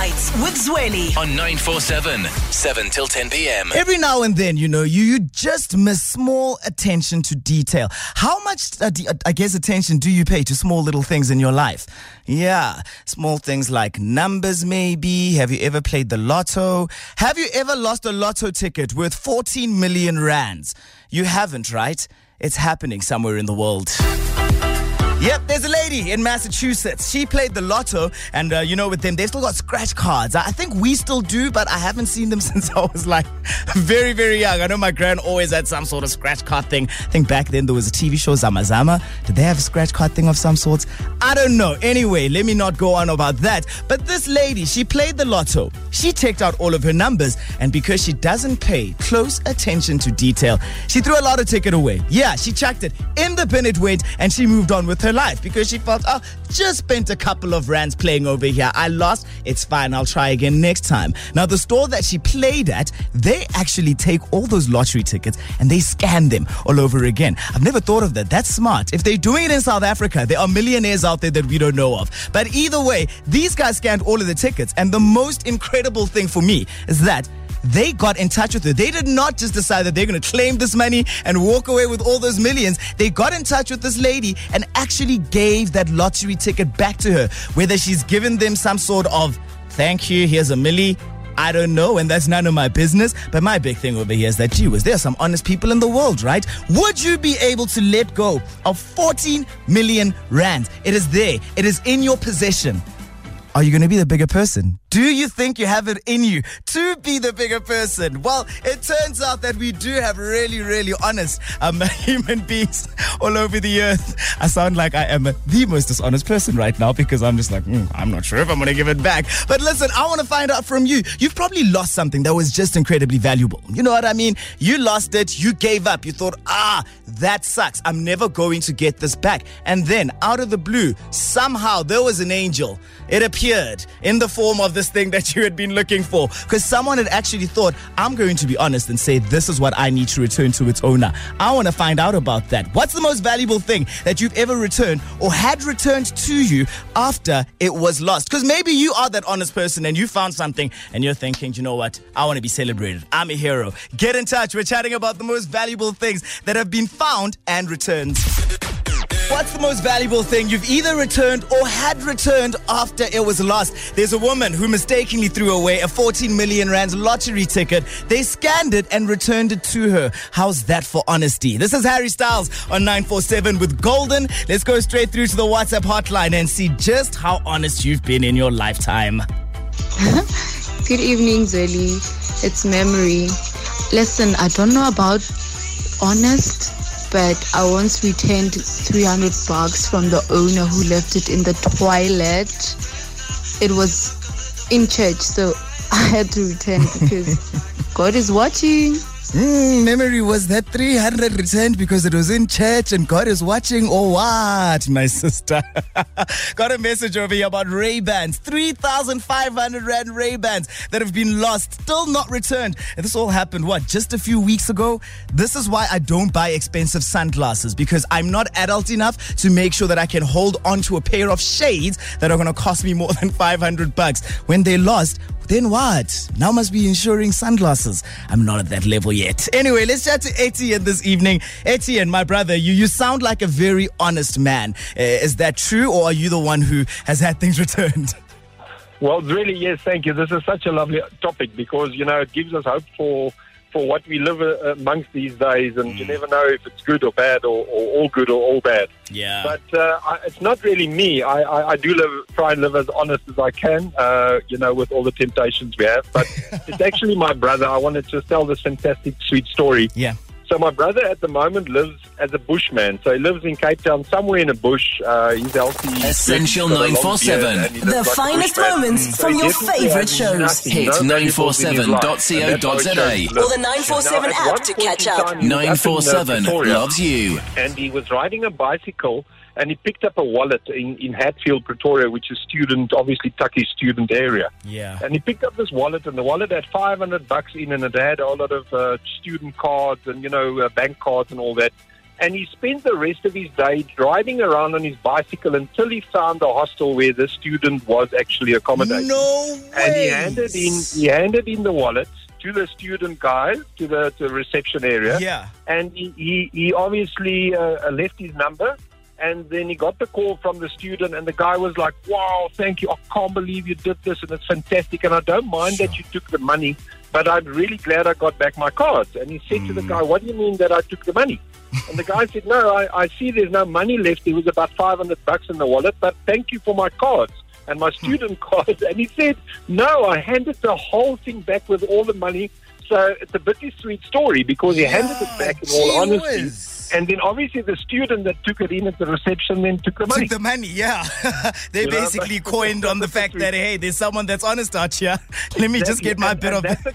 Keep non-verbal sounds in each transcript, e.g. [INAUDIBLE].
Nights with Zweli. on 947, 7 till 10 p.m. Every now and then, you know, you, you just miss small attention to detail. How much, uh, uh, I guess, attention do you pay to small little things in your life? Yeah, small things like numbers, maybe. Have you ever played the lotto? Have you ever lost a lotto ticket worth 14 million rands? You haven't, right? It's happening somewhere in the world. Yep, there's a lady in Massachusetts. She played the lotto, and uh, you know, with them, they've still got scratch cards. I I think we still do, but I haven't seen them [LAUGHS] since I was like very, very young. I know my grand always had some sort of scratch card thing. I think back then there was a TV show, Zama Zama. Did they have a scratch card thing of some sorts? I don't know. Anyway, let me not go on about that. But this lady, she played the lotto. She checked out all of her numbers, and because she doesn't pay close attention to detail, she threw a lotto ticket away. Yeah, she chucked it in the bin it went, and she moved on with her life because she felt, oh, just spent a couple of rands playing over here. I lost. It's fine. I'll try again next time. Now, the store that she played at, they actually take all those lottery tickets and they scan them all over again. I've never thought of that. That's smart. If they're doing it in South Africa, there are millionaires out there that we don't know of. But either way, these guys scanned all of the tickets. And the most incredible thing for me is that they got in touch with her. They did not just decide that they're going to claim this money and walk away with all those millions. They got in touch with this lady and actually gave that lottery ticket back to her. Whether she's given them some sort of thank you, here's a milli. I don't know, and that's none of my business. But my big thing over here is that, gee whiz, there some honest people in the world, right? Would you be able to let go of 14 million rand? It is there, it is in your possession. Are you going to be the bigger person? Do you think you have it in you to be the bigger person? Well, it turns out that we do have really, really honest um, [LAUGHS] human beings all over the earth. I sound like I am the most dishonest person right now because I'm just like, "Hmm, I'm not sure if I'm going to give it back. But listen, I want to find out from you. You've probably lost something that was just incredibly valuable. You know what I mean? You lost it, you gave up, you thought, ah, that sucks. I'm never going to get this back. And then, out of the blue, somehow there was an angel. It appeared in the form of this thing that you had been looking for. Because someone had actually thought, I'm going to be honest and say, this is what I need to return to its owner. I want to find out about that. What's the most valuable thing that you've ever returned or had returned to you after it was lost? Because maybe you are that honest person and you found something and you're thinking, you know what? I want to be celebrated. I'm a hero. Get in touch. We're chatting about the most valuable things that have been found and returned. What's the most valuable thing you've either returned or had returned after it was lost? There's a woman who mistakenly threw away a 14 million rand lottery ticket. They scanned it and returned it to her. How's that for honesty? This is Harry Styles on 947 with Golden. Let's go straight through to the WhatsApp hotline and see just how honest you've been in your lifetime. [LAUGHS] Good evening, Zweli. It's Memory. Listen, I don't know about honest, but I once returned 300 bucks from the owner who left it in the toilet. It was in church, so [LAUGHS] I had to return it because [LAUGHS] God is watching. Mm, memory was that 300 returned because it was in church and God is watching or what, my sister? [LAUGHS] Got a message over here about Ray-Bans. 3,500 Rand Ray-Bans that have been lost, still not returned. And this all happened, what, just a few weeks ago? This is why I don't buy expensive sunglasses because I'm not adult enough to make sure that I can hold on to a pair of shades that are going to cost me more [LAUGHS] than 500 bucks. When they're lost, then what? Now must be insuring sunglasses. I'm not at that level yet. Anyway, let's chat to Etienne this evening. Etienne, my brother, you, you sound like a very honest man. Uh, is that true, or are you the one who has had things [LAUGHS] returned? Well, really, yes, thank you. This is such a lovely topic because, you know, it gives us hope for for what we live uh, amongst these days, and you never know if it's good or bad, or, or all good or all bad. Yeah. But uh, I, it's not really me. I, I, I do live, try and live as honest as I can, uh, you know, with all the temptations we have. But [LAUGHS] it's actually my brother. I wanted to tell this fantastic, sweet story. yeah. So my brother at the moment lives as a bushman. So he lives in Cape Town, somewhere in a bush. Uh, he's healthy. Essential got 947. beard, and he The looks like finest moments So from he your favourite shows. Hit no valuables in his life. 947.co.za. And that's how it shows. Or the 947 Now, app to catch in up. time, he was up in, uh, 947 loves you. and he was riding a bicycle and he picked up a wallet in, in Hatfield, Pretoria, which is student, obviously Tukkie student area. Yeah. And he picked up this wallet, and the wallet had 500 bucks in, and it had a lot of uh, student cards and, you know, uh, bank cards and all that. And he spent the rest of his day driving around on his bicycle until he found the hostel where the student was actually accommodated. No way. And he handed in he handed in the wallet to the student guy to the, to the reception area. Yeah. And he he, he obviously uh, left his number. And then he got the call from the student, and the guy was like, "Wow, thank you! I can't believe you did this, and it's fantastic. And I don't mind that you took the money, but I'm really glad I got back my cards." And he said to the guy, "What do you mean that I took the money?" And the guy said, "No, I, I see there's no money left. There was about 500 bucks in the wallet, but thank you for my cards and my student [LAUGHS] cards." And he said, "No, I handed the whole thing back with all the money." So it's a bittersweet story because he handed it back in all honesty. whiz. And then obviously the student that took it in at the reception then took the money. Took the money, yeah. [LAUGHS] they You basically but- coined on the [LAUGHS] fact that hey, there's someone that's honest out here. [LAUGHS] Let me just get my And- bit and of. that's a-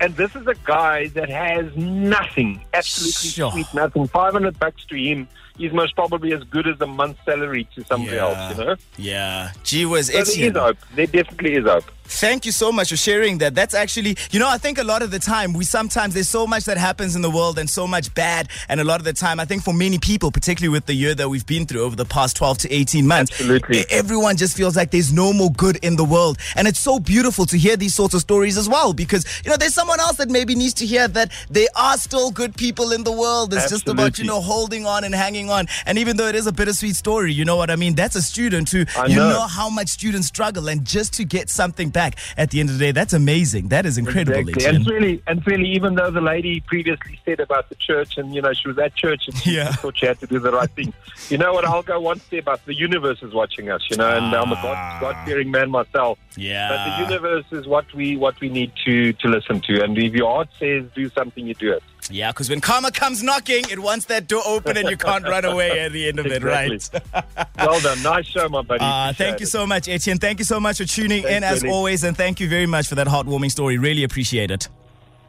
and this is a guy that has nothing, absolutely Sure. sweet nothing. Five hundred bucks to him is most probably as good as a month's salary to somebody else. You know, Yeah. Gee whiz, so there is Etienne. hope. There definitely is hope. Thank you so much for sharing that. That's actually, you know, I think a lot of the time we sometimes there's so much that happens in the world and so much bad. And a lot of the time, I think for many people, particularly with the year that we've been through over the past 12 to 18 months, Absolutely. everyone just feels like there's no more good in the world. And it's so beautiful to hear these sorts of stories as well because, you know, there's someone else that maybe needs to hear that they are still good people in the world. It's just about, you know, holding on and hanging on. And even though it is a bittersweet story, you know what I mean? That's a student who, I you know. know how much students struggle and just to get something back at the end of the day that's amazing that is incredible Exactly. And really, and really, even though the lady previously said about the church, and you know, she was at church and she Yeah. thought she had to do the right thing. [LAUGHS] You know what? I'll go one step up. The universe is watching us. You know, and I'm a God, God-fearing man myself. yeah But the universe is what we what we need to to listen to. And if your heart says do something, you do it. yeah because when karma comes knocking it wants that door open and you can't run away at the end of Exactly. it right Well done. Nice show, my buddy. uh, thank you so much Etienne thank you so much for tuning in as always and thank you very much for that heartwarming story really appreciate it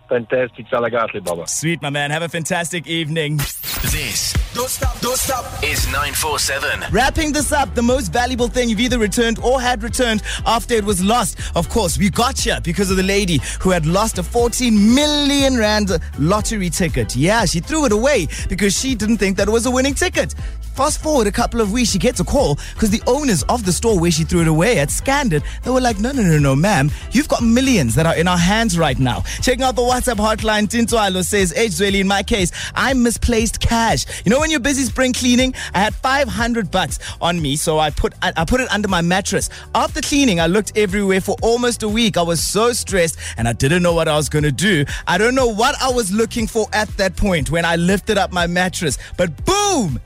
Fantastic. Salagatli, Baba. sweet my man have a fantastic evening This Don't stop, don't stop. is 947. Wrapping this up, the most valuable thing you've either returned or had returned after it was lost. Of course, we got you because of the lady who had lost a 14 million rand lottery ticket. Yeah, she threw it away because she didn't think that it was a winning ticket. Fast forward a couple of weeks, she gets a call because the owners of the store where she threw it away had scanned it. They were like, no, no, no, no, ma'am. You've got millions that are in our hands right now. Checking out the WhatsApp hotline, Tintoalo says, H. Zweli, in my case, I misplaced cash. You know, when you're busy spring cleaning, I had 500 bucks on me, so I put I, I put it under my mattress. After cleaning, I looked everywhere for almost a week. I was so stressed and I didn't know what I was going to do. I don't know what I was looking for at that point when I lifted up my mattress, but boom,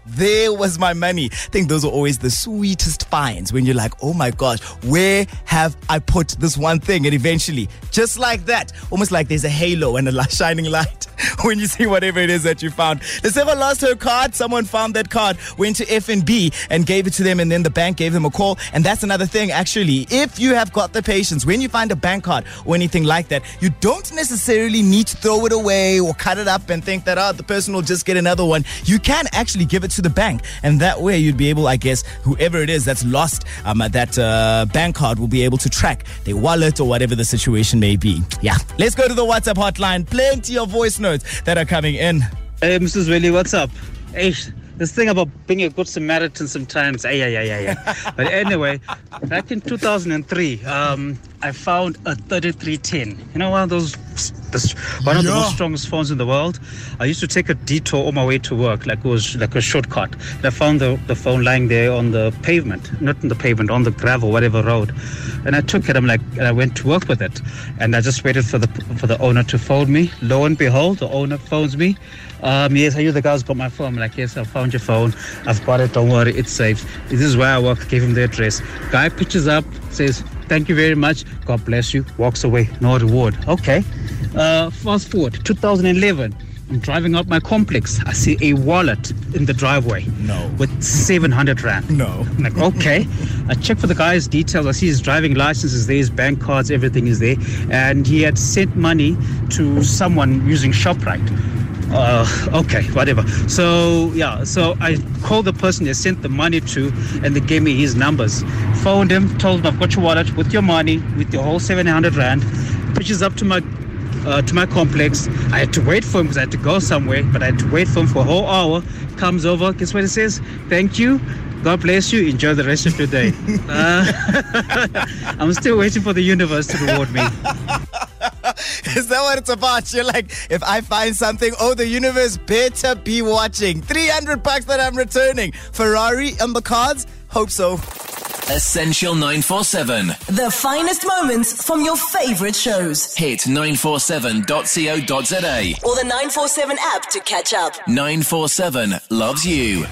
there was my money. I think those are always the sweetest finds when you're like, oh my gosh, where have I put this one thing? And eventually, just like that, almost like there's a halo and a shining light [LAUGHS] when you see whatever it is that you found. Lucilla lost her card. Someone found that card, went to FNB and gave it to them, and then the bank gave them a call. And that's another thing, actually. If you have got the patience, when you find a bank card or anything like that, you don't necessarily need to throw it away or cut it up and think that, oh, the person will just get another one. You can actually give it to the bank. And that way you'd be able, I guess, whoever it is that's lost um, that uh, bank card will be able to track their wallet or whatever the situation may be. Yeah. Let's go to the WhatsApp hotline. Plenty of voice notes that are coming in. Hey, Mrs. Willie, what's up? Hey, this thing about being a good Samaritan sometimes. Yeah, yeah, yeah. ay. but anyway, back in 2003, um, I found a 3310. You know, one of those, this, one of the most strongest phones in the world. I used to take a detour on my way to work, like it was like a shortcut. And I found the, the phone lying there on the pavement, not on the pavement, on the gravel, whatever road. And I took it. I'm like, and I went to work with it, and I just waited for the for the owner to phone me. Lo and behold, the owner phones me. Um, yes, are you the guy who's got my phone? I'm like, yes, I found your phone. I've got it. Don't worry, it's safe. This is where I work. Gave him the address. Guy pitches up, says, thank you very much. God bless you. Walks away. No reward. Okay. Uh, fast forward, 2011. I'm driving out my complex. I see a wallet in the driveway. No. With 700 rand. No. I'm like, okay. I check for the guy's details. I see his driving license is there, his bank cards, everything is there. And he had sent money to someone using ShopRite. Uh, okay, whatever. So, yeah, so I called the person they sent the money to and they gave me his numbers. Phoned him, told him I've got your wallet with your money, with your whole 700 Rand. Pitches up to my uh, to my complex. I had to wait for him because I had to go somewhere, but I had to wait for him for a whole hour. Comes over, guess what he says? Thank you. God bless you. Enjoy the rest of your day. [LAUGHS] Uh, [LAUGHS] I'm still waiting for the universe to reward me. [LAUGHS] Is that what it's about? You're like, if I find something, oh, the universe better be watching. 300 bucks that I'm returning. Ferrari on the cards? Hope so. Essential 947. The finest moments from your favorite shows. Hit 947.co.za. Or the 947 app to catch up. 947 loves you.